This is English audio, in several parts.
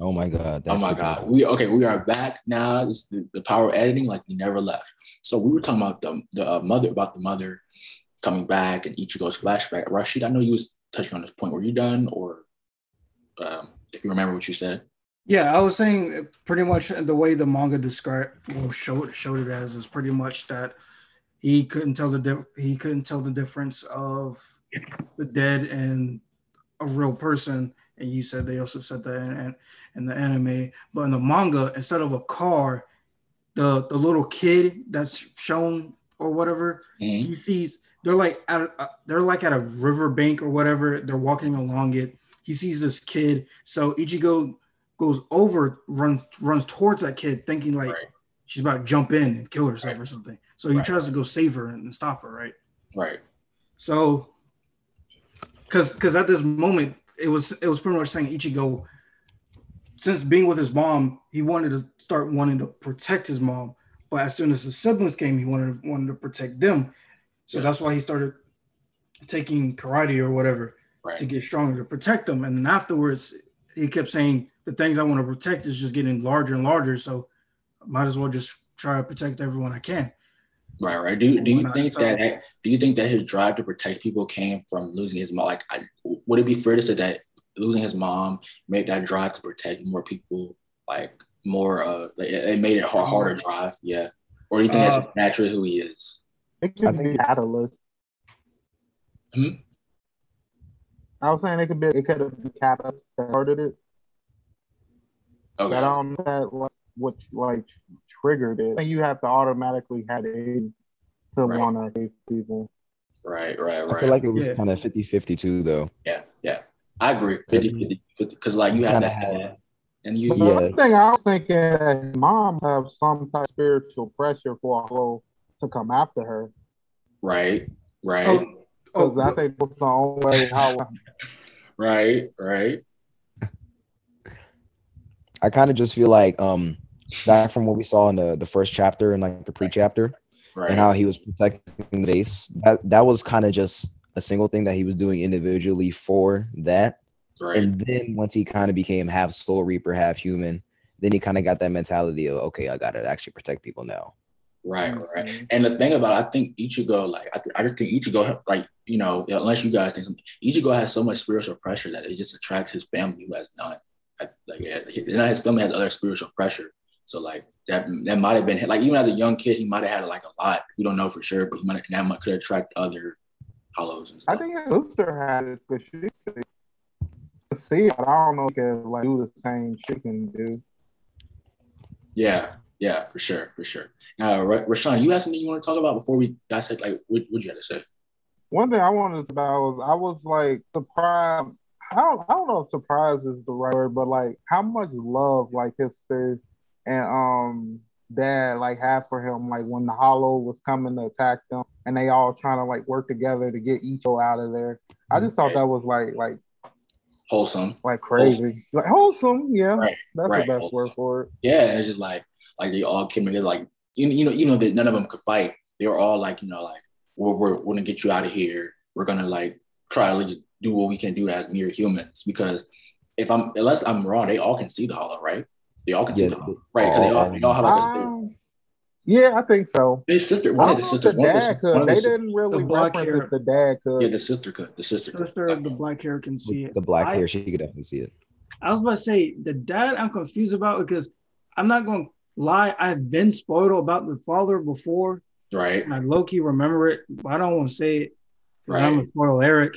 Oh my god. Oh my god. We okay. We are back now. This is the, the power of editing, like we never left. So we were talking about the the uh, mother about the mother coming back and Ichigo's flashback. Rashid, I know you was touching on this point. Were you done, or um, if you remember what you said? Yeah, I was saying pretty much the way the manga described well showed showed it as is pretty much that he couldn't tell the dif- he couldn't tell the difference of the dead and a real person. And you said they also said that in, in the anime, but in the manga, instead of a car, the the little kid that's shown or whatever, Mhm. he sees they're like at a, they're like at a riverbank or whatever. They're walking along it. He sees this kid, so Ichigo goes over, runs runs towards that kid, thinking like Right. she's about to jump in and kill herself Right. or something. So he Right. tries to go save her and stop her, right? Right. So, because because at this moment it was it was pretty much saying Ichigo, since being with his mom, he wanted to start wanting to protect his mom, but as soon as his siblings came, he wanted wanted to protect them. So Yeah. that's why he started taking karate or whatever Right. to get stronger to protect them. And then afterwards, he kept saying the things I want to protect is just getting larger and larger. So I might as well just try to protect everyone I can. Right, right. Do do you Whatnot. think So- that do you think that his drive to protect people came from losing his mom? Like, I, would it be fair to say that losing his mom made that drive to protect more people like more? Uh, like, it it made it hard, harder drive. Yeah. Or do you think Uh, that's naturally who he is? It I could think be it's- catalyst. Hmm? I was saying it could be it could have been catalyst that started it. Okay. But I don't that like what like triggered it. I think you have to automatically have it to Right. want to save people. Right, right, right. I feel like it was Yeah. kind of 50-50 too, though. yeah, yeah. I agree. 50 because like you have Kinda that, and you Yeah. the one thing I was thinking mom have some type of spiritual pressure for Hollow to come after her. right, right, Oh, oh, Because I think that's the only way how right, right. I kind of just feel like um back from what we saw in the the first chapter and like the pre-chapter Right. and how he was protecting the base. That that was kind of just a single thing that he was doing individually for that. right. And then once he kind of became half soul reaper, half human, then he kind of got that mentality of okay, I gotta actually protect people now. Right, mm-hmm. right. And the thing about it, I think Ichigo, like I, th- I just think Ichigo, like you know, unless you guys think Ichigo has so much spiritual pressure that it just attracts his family who has none. Like, like yeah, not his family has other spiritual pressure. So like that that might have been like even as a young kid, he might have had like a lot. We don't know for sure, but he might have that might could attract other hollows and stuff. I think his sister had it but she said- see it. I don't know if can like do the same she can do. yeah, yeah, for sure, for sure. Now, Ra- Rashawn, you have something you want to talk about before we dissect? Like, what what you got to say? One thing I wanted to about was I was like surprised. I don't, I don't know if surprise is the right word, but like how much love like his sister and um dad like had for him like when the hollow was coming to attack them and they all trying to like work together to get Icho out of there. I just thought that was like like Wholesome. like crazy. Like wholesome, yeah. Right, That's right. the best word for it. Yeah, it's just like like they all came together. Like you, you know, you know that none of them could fight. They were all like, you know, like we're we're, we're gonna get you out of here. We're gonna like try to like, do what we can do as mere humans. Because if I'm unless I'm wrong, they all can see the hollow, right? They all can see Yeah, the hollow, right? Because they all, they all have like a sister. Um, yeah, I think so. His sister, one of the sisters, the one of the, dad one could. of They the, didn't really The black reference hair. the dad could. yeah, the sister could, the sister could. sister of the black hair can see it. The black I- hair, she could definitely see it. I was about to say the dad I'm confused about because I'm not going to lie. I've been spoiled about the father before. right, I low key remember it, but I don't want to say it. Right. I'm Right. gonna spoil Eric.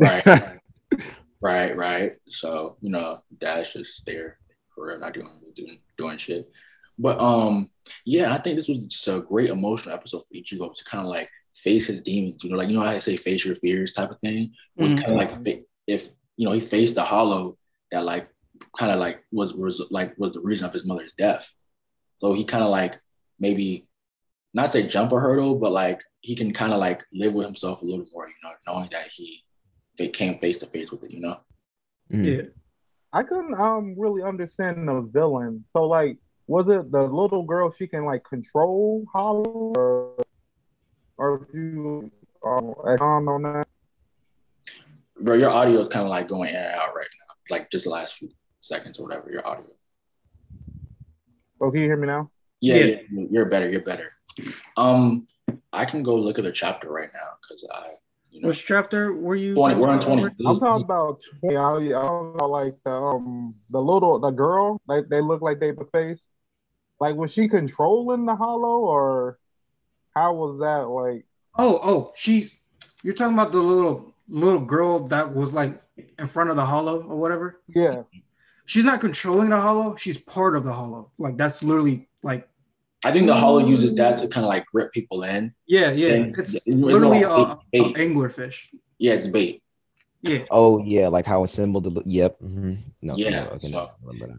right, right, right. So you know, dad's just there for real, not doing doing doing shit. But um, yeah, I think this was just a great emotional episode for Ichigo to kind of like face his demons. You know, like you know how I say face your fears type of thing. Where he Mhm. kind of like if you know he faced the hollow that like kind of like was was like was the reason of his mother's death. So he kind of like maybe not say jump a hurdle, but like he can kind of like live with himself a little more, you know, knowing that he they came face to face with it, you know. Mhm. yeah. I couldn't um really understand the villain. So like, was it the little girl she can like control Hollow, or, or if you um, on on that? Bro, your audio is kind of like going in and out right now. like just the last few seconds or whatever your audio. Oh, can you hear me now? Yeah, yeah. yeah you're better. You're better. Um, I can go look at the chapter right now because I. You know, Which chapter were you? 20, we're on twenty. I'm talking about twenty. I, I don't know, like the um the little the girl. Like they look like they the face. Like was she controlling the hollow or how was that like? Oh, oh, she's. You're talking about the little little girl that was like in front of the hollow or whatever. Yeah. She's not controlling the hollow. She's part of the hollow. Like that's literally like I think the hollow uses mm. that to kind of like grip people in. Yeah, yeah. And it's, it's literally uh, a, a, anglerfish. Yeah, it's bait. Yeah. Oh yeah, like how it's symboled. Yep. Mm-hmm. No, yeah. No, okay, so,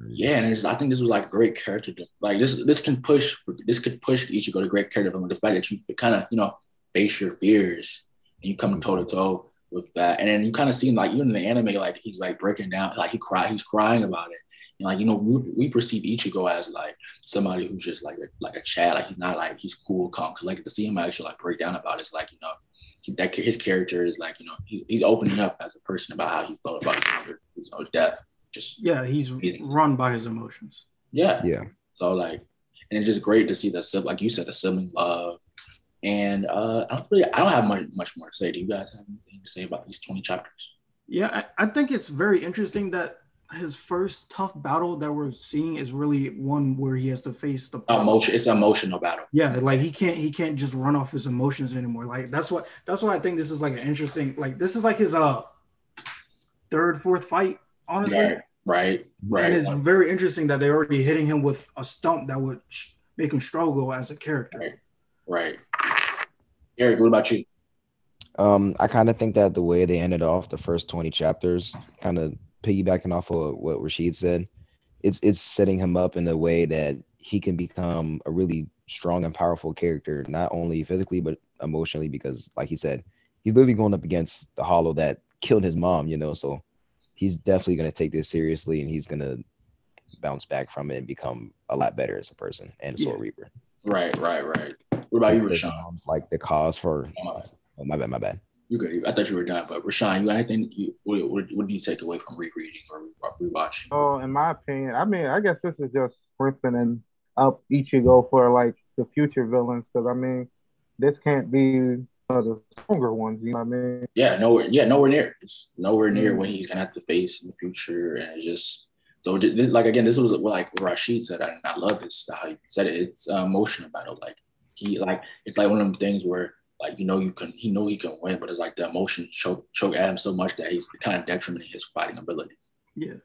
yeah, and I think this was like great character. Like this, this can push. This could push Ichigo to great character from the fact that you kind of you know face your fears and you come mm-hmm. toe to toe with that, and then you kind of see like even in the anime, like he's like breaking down, like he cry, he's crying about it, and like you know, we, we perceive Ichigo as like somebody who's just like a, like a Chad. Like he's not like he's cool, calm. Cause like to see him actually like break down about it, it's like you know he, that his character is like you know he's he's opening up as a person about how he felt about his mother, his own death. Just yeah, he's run by his emotions. Yeah, yeah. So like, and it's just great to see the like you said the sibling love. And uh, I don't really, I don't have much, much more to say. Do you guys have anything to say about these 20 chapters? Yeah, I, I think it's very interesting that his first tough battle that we're seeing is really one where he has to face the emotion. It's an emotional battle. Yeah, like he can't he can't just run off his emotions anymore. Like that's what that's why I think this is like an interesting like this is like his uh third fourth fight honestly. Right, right, right. And it's very interesting that they're already hitting him with a stump that would make him struggle as a character. Right, right. Eric, what about you? Um, I kind of think that the way they ended off the first 20 chapters kind of piggybacking off of what Rashid said, it's it's setting him up in a way that he can become a really strong and powerful character, not only physically but emotionally, because like he said, he's literally going up against the hollow that killed his mom, you know. So he's definitely gonna take this seriously and he's gonna bounce back from it and become a lot better as a person and a soul yeah. reaper. Right, right, right. What about you, Rashawn? Like the cause for oh, my bad, oh, my bad. You good? I thought you were done, but Rashawn, you got anything? You what, what, what do you take away from rereading or rewatching? Oh, in my opinion, I mean, I guess this is just strengthening up Ichigo for like the future villains. Because I mean, this can't be the stronger ones. You know what I mean? Yeah, nowhere. Yeah, nowhere near. It's nowhere near mm-hmm. what he's gonna have to face in the future, and it's just so. This, like again, this was like Rashid said. I, I love this how he said it. It's uh, emotional battle. Like he like it's like one of them things where like you know you can he know he can win, but it's like the emotion choke choke at him so much that he's kind of detrimenting his fighting ability. Yeah.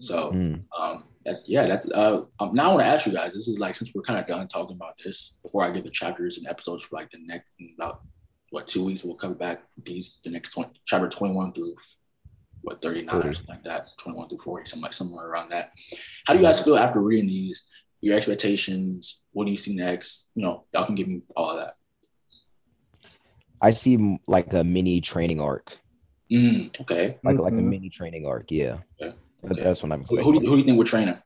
So mm. um that yeah that's uh um, now I want to ask you guys. This is like since we're kind of done talking about this before I get the chapters and episodes for like the next about what two weeks we'll come back these the next 20 chapter 21 through what 39 or something like that 21 through 40 something like somewhere around that how do you guys feel after reading these your expectations what do you see next you know y'all can give me all of that I see like a mini training arc. Mm, okay. Like mm-hmm. like a mm-hmm. mini training arc. Yeah. Okay. That's, that's what I'm. Who, who, do, who do you think we're training?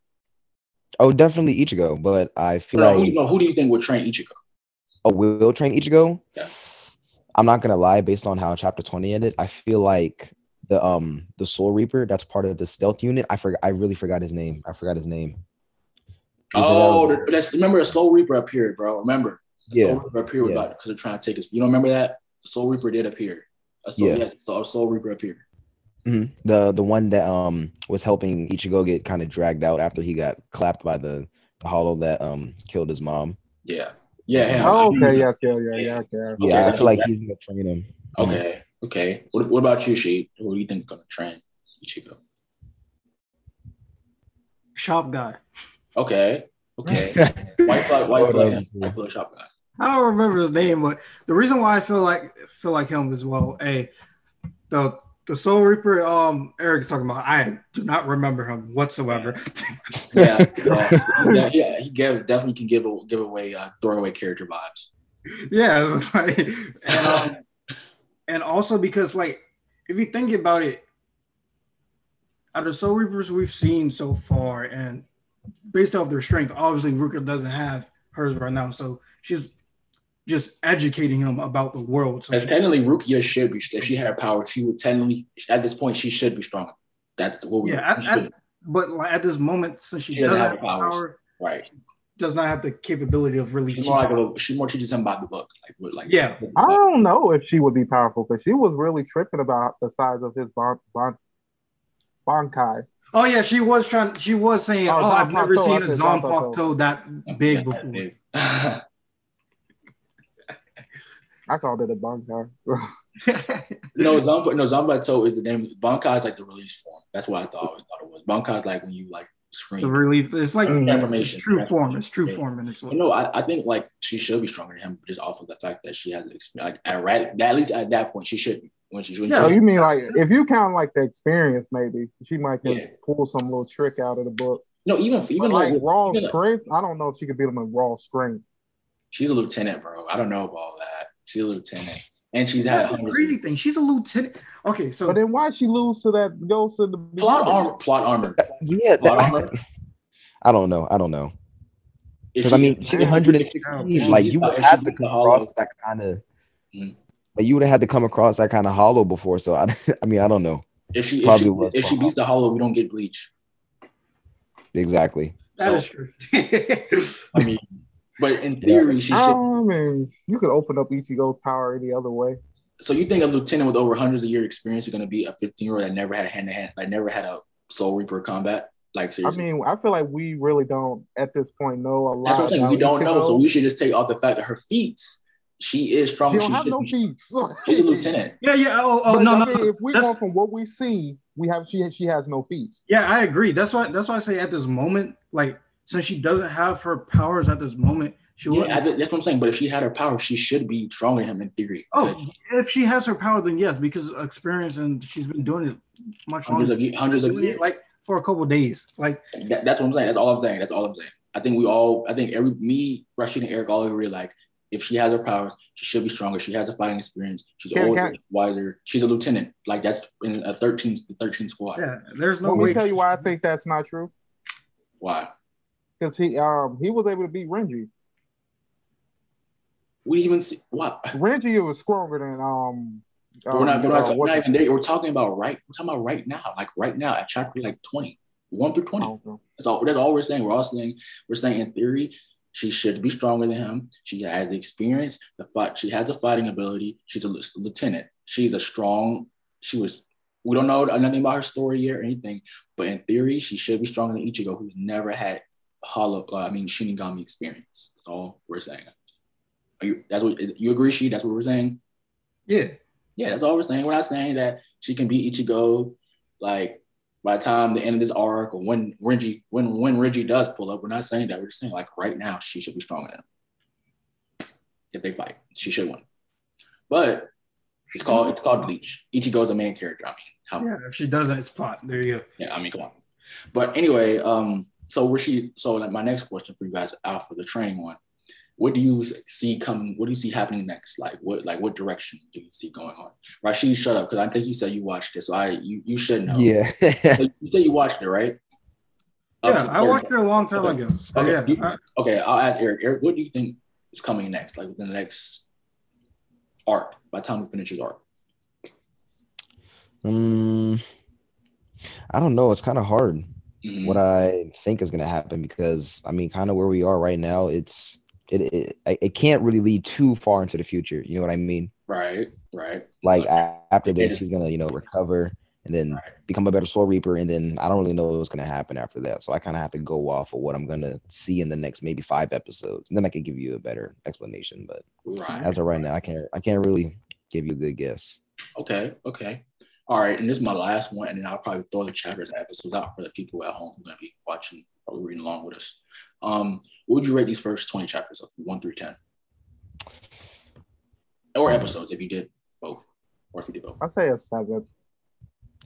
Oh, definitely Ichigo, but I feel no, like who, no, who do you think would train Ichigo? Oh, will train Ichigo? Yeah. I'm not gonna lie, based on how chapter 20 ended, I feel like the um the Soul Reaper that's part of the stealth unit. I forgot I really forgot his name. I forgot his name. Oh, was, that's remember a Soul Reaper appeared, bro. Remember? The yeah. Soul Reaper appeared yeah. because they're trying to take us. You don't remember that? Soul Reaper did appear. A Soul, yeah. yeah a Soul Reaper appeared. Mm-hmm. The the one that um was helping Ichigo get kind of dragged out after he got clapped by the, the hollow that um killed his mom. Yeah. Yeah. Oh, okay. Yeah. Yeah. Yeah. Yeah. Okay. Yeah. Okay. I feel like he's gonna train him. Okay. Okay. What, what about you, Sheet? Who do you think is gonna train Ichigo? Shop guy. Okay. Okay. white flag. White flag. White flag. Shop guy. I don't remember his name, but the reason why I feel like feel like him as well, a the the Soul Reaper um Eric's talking about, I do not remember him whatsoever. yeah, yeah, yeah, he gave, definitely can give a, give away uh, throwaway character vibes. Yeah, like, and, um, and also because like if you think about it, out of Soul Reapers we've seen so far, and based off their strength, obviously Rukia doesn't have hers right now, so she's just educating him about the world. So As technically, Rukia should be. If she had power, she would technically at this point she should be strong. That's what we. Yeah, at, at, but like at this moment, since she, she doesn't, have, have powers, power, right? Does not have the capability of really. She's more like a, she more teaches him about the book, like like. Yeah, I don't know if she would be powerful because she was really tripping about the size of his bon, bon, Bankai. Oh yeah, she was trying. She was saying, "Oh, oh I've never seen a Zanpakuto that big before." I called it a Bankai. no, Zamba, no, Zanpakuto is the name. Bankai is like the release form. That's what I thought. I always thought it was. Bankai is like when you like scream. The relief. It's like information. It's true form. It's true form in this one. No, I, I think like she should be stronger than him, just off of the fact that she has experience. Like at, at least at that point, she should be when she's when yeah. She, oh, you mean like if you count like the experience, maybe she might can yeah. pull some little trick out of the book. No, even even like, like raw even strength. Like, I don't know if she could beat him in raw strength. She's a lieutenant, bro. I don't know about all that. She's a lieutenant, and she's had the crazy thing. She's a lieutenant. Okay, so but then why she lose to that ghost in the plot armor? Plot armor. Yeah, plot that, armor. I don't know. I don't know. Because I mean, she's 116. Like you would have to cross that kind of. Mm. Like you would have had to come across that kind of hollow before. So I, I mean, I don't know. If she probably if she, was if she beats the hollow, we don't get bleach. Exactly. That so, is true. I mean, but in theory, yeah. she should. I mean, you could open up Ichigo's power any other way. So you think a lieutenant with over hundreds of year experience is going to be a 15 year old that never had a hand to hand, like never had a Soul Reaper combat? Like seriously. I mean, I feel like we really don't at this point know a lot. That's what I'm saying. We don't know, so we should just take off the fact that her feats she is strong. She don't she have no feet. She's a lieutenant. Yeah, yeah. Oh, oh no, I mean, no. If we go from what we see, we have she she has no feet. Yeah, I agree. That's why that's why I say at this moment, like since she doesn't have her powers at this moment, she yeah, that's what I'm saying. But if she had her power, she should be stronger than him in theory. Oh, if she has her power, then yes, because experience and she's been doing it much hundreds longer. Of, hundreds of years, like for a couple days. Like that, that's what I'm saying. That's all I'm saying. That's all I'm saying. I think we all, I think every me, Rashid, and Eric all agree like if she has her powers, she should be stronger. She has a fighting experience. She's can, older, can, wiser. She's a lieutenant. Like that's in a 13, the 13 squad. Yeah, there's no Let way. me tell you why I think that's not true. Why? Because he um he was able to beat Renji. We even see what Renji was stronger than um. we're not, we're, not, uh, we're not even there. We're talking about right. We're talking about right now, like right now at chapter like twenty, one through twenty. Oh, that's all. That's all we're saying. We're all saying we're saying in theory she should be stronger than him. She has the experience, the fight. She has the fighting ability. She's a lieutenant. She's a strong. She was. We don't know nothing about her story yet or anything, but in theory, she should be stronger than Ichigo, who's never had hollow. Uh, I mean, Shinigami experience. That's all we're saying. Are you? That's what you agree, she. That's what we're saying. Yeah. Yeah, that's all we're saying. We're not saying that she can beat Ichigo. Like by the time the end of this arc or when Renji when when Renji does pull up, we're not saying that. We're just saying like right now she should be stronger than him. If they fight, she should win. But it's called it's called Bleach. Ichigo's the main character. I mean, how, yeah. If she doesn't, it's plot. There you go. Yeah, I mean, come on. But anyway, um, so where she so like my next question for you guys out for the training one what do you see coming? What do you see happening next? Like what like what direction do you see going on? Rashid, shut up because I think you said you watched it, so I you you should know. Yeah, so you said you watched it, right? Yeah, I watched it a long time okay. ago. So okay. yeah. You, okay, I'll ask Eric. Eric, what do you think is coming next? Like within the next arc by the time we finish his arc? Um, I don't know. It's kind of hard. Mm-hmm. What I think is going to happen because I mean, kind of where we are right now, it's it, it it can't really lead too far into the future. You know what I mean? Right, right. Like after this, he's gonna you know recover and then right. become a better soul reaper, and then I don't really know what's gonna happen after that. So I kind of have to go off of what I'm gonna see in the next maybe five episodes, and then I can give you a better explanation. But right. as of right now, I can't I can't really give you a good guess. Okay, okay. All right, and this is my last one, and then I'll probably throw the chapters and episodes out for the people at home who are gonna be watching or reading along with us. Um, what would you rate these first 20 chapters of one through 10? Or episodes if you did both, or if you did both. I'd say a seven.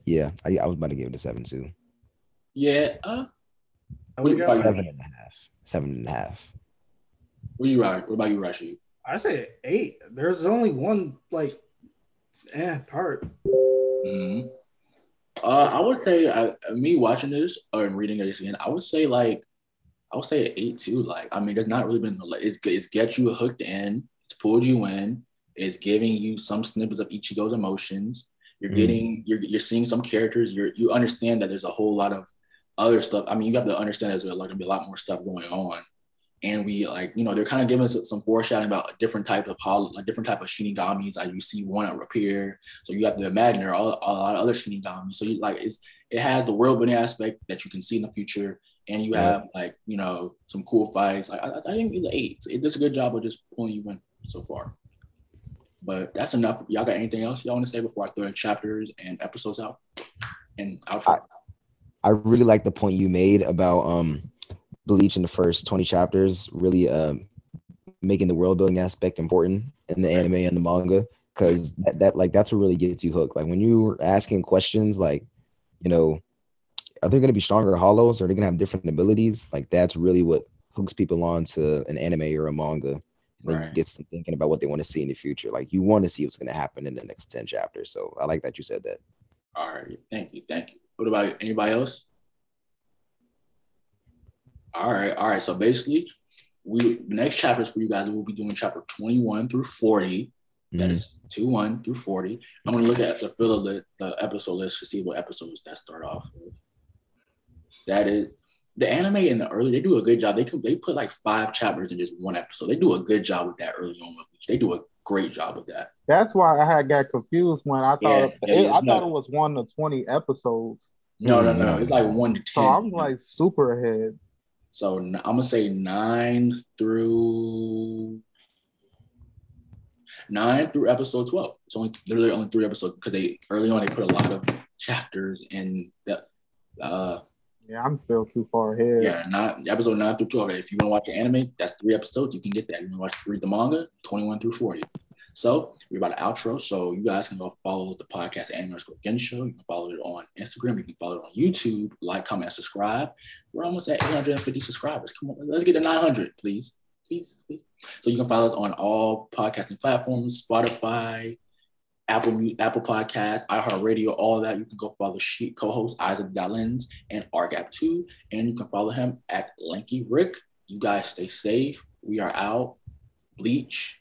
Yeah, I, I was about to give it a seven too. Yeah, uh, what you seven and a half. Seven and a half. What you What about you, Rashid? I say eight. There's only one like eh part. Uh, I would say uh, me watching this or reading this again, I would say like I would say eight too. Like, I mean, there's not really been it's it's get you hooked in, it's pulled you in, it's giving you some snippets of Ichigo's emotions, You're mm. getting you're you're seeing some characters. You're you understand that there's a whole lot of other stuff. I mean, you have to understand there's like gonna be a lot more stuff going on. And we like, you know, they're kind of giving us some foreshadowing about a different type of hol- like different type of shinigamis. Like you see one appear, so you have to imagine there are a lot of other shinigamis. So you like it's it had the world building aspect that you can see in the future, and you have like you know some cool fights. I, I, I think it's eight. It does a good job of just pulling you in so far. But that's enough. Y'all got anything else y'all want to say before I throw chapters and episodes out and outro? I, I really like the point you made about um Bleach in the first 20 chapters, really um making the world building aspect important in the anime and the manga. Cause that, that like that's what really gets you hooked. Like when you're asking questions like, you know, are they gonna be stronger hollows? Are they gonna have different abilities? Like that's really what hooks people on to an anime or a manga like right. gets them thinking about what they want to see in the future. Like you want to see what's going to happen in the next 10 chapters. So I like that you said that. All right. Thank you. Thank you. What about anybody else? All right. All right. So basically, we the next chapters for you guys, we'll be doing chapter 21 through 40. Mm-hmm. That is 2 1 through 40. I'm going to look at the fill of the, the episode list to see what episodes that start off with. That is the anime in the early they do a good job. They can they put like five chapters in just one episode. They do a good job with that early on. They do a great job with that. That's why I had got confused when I thought yeah, yeah, it, I no. thought it was one to twenty episodes. No, no, no. It's like one to ten. So I'm like super ahead. So I'm gonna say nine through nine through episode twelve. It's only literally only three episodes because they early on they put a lot of chapters in that. Uh, yeah, I'm still too far ahead. Yeah, not episode nine through twelve. If you want to watch the anime, that's three episodes. You can get that. You want to watch read the manga, twenty-one through forty. So we're about to outro. So you guys can go follow the podcast Anime School Gen Show. You can follow it on Instagram. You can follow it on YouTube. Like, comment, subscribe. We're almost at 850 subscribers. Come on, let's get to 900, please. Please, please. So you can follow us on all podcasting platforms, Spotify, Apple Apple Podcast, iHeartRadio, all that. You can go follow Sheet co-host Isaac Dalens and RGAP2, and you can follow him at Lanky Rick. You guys stay safe. We are out. Bleach.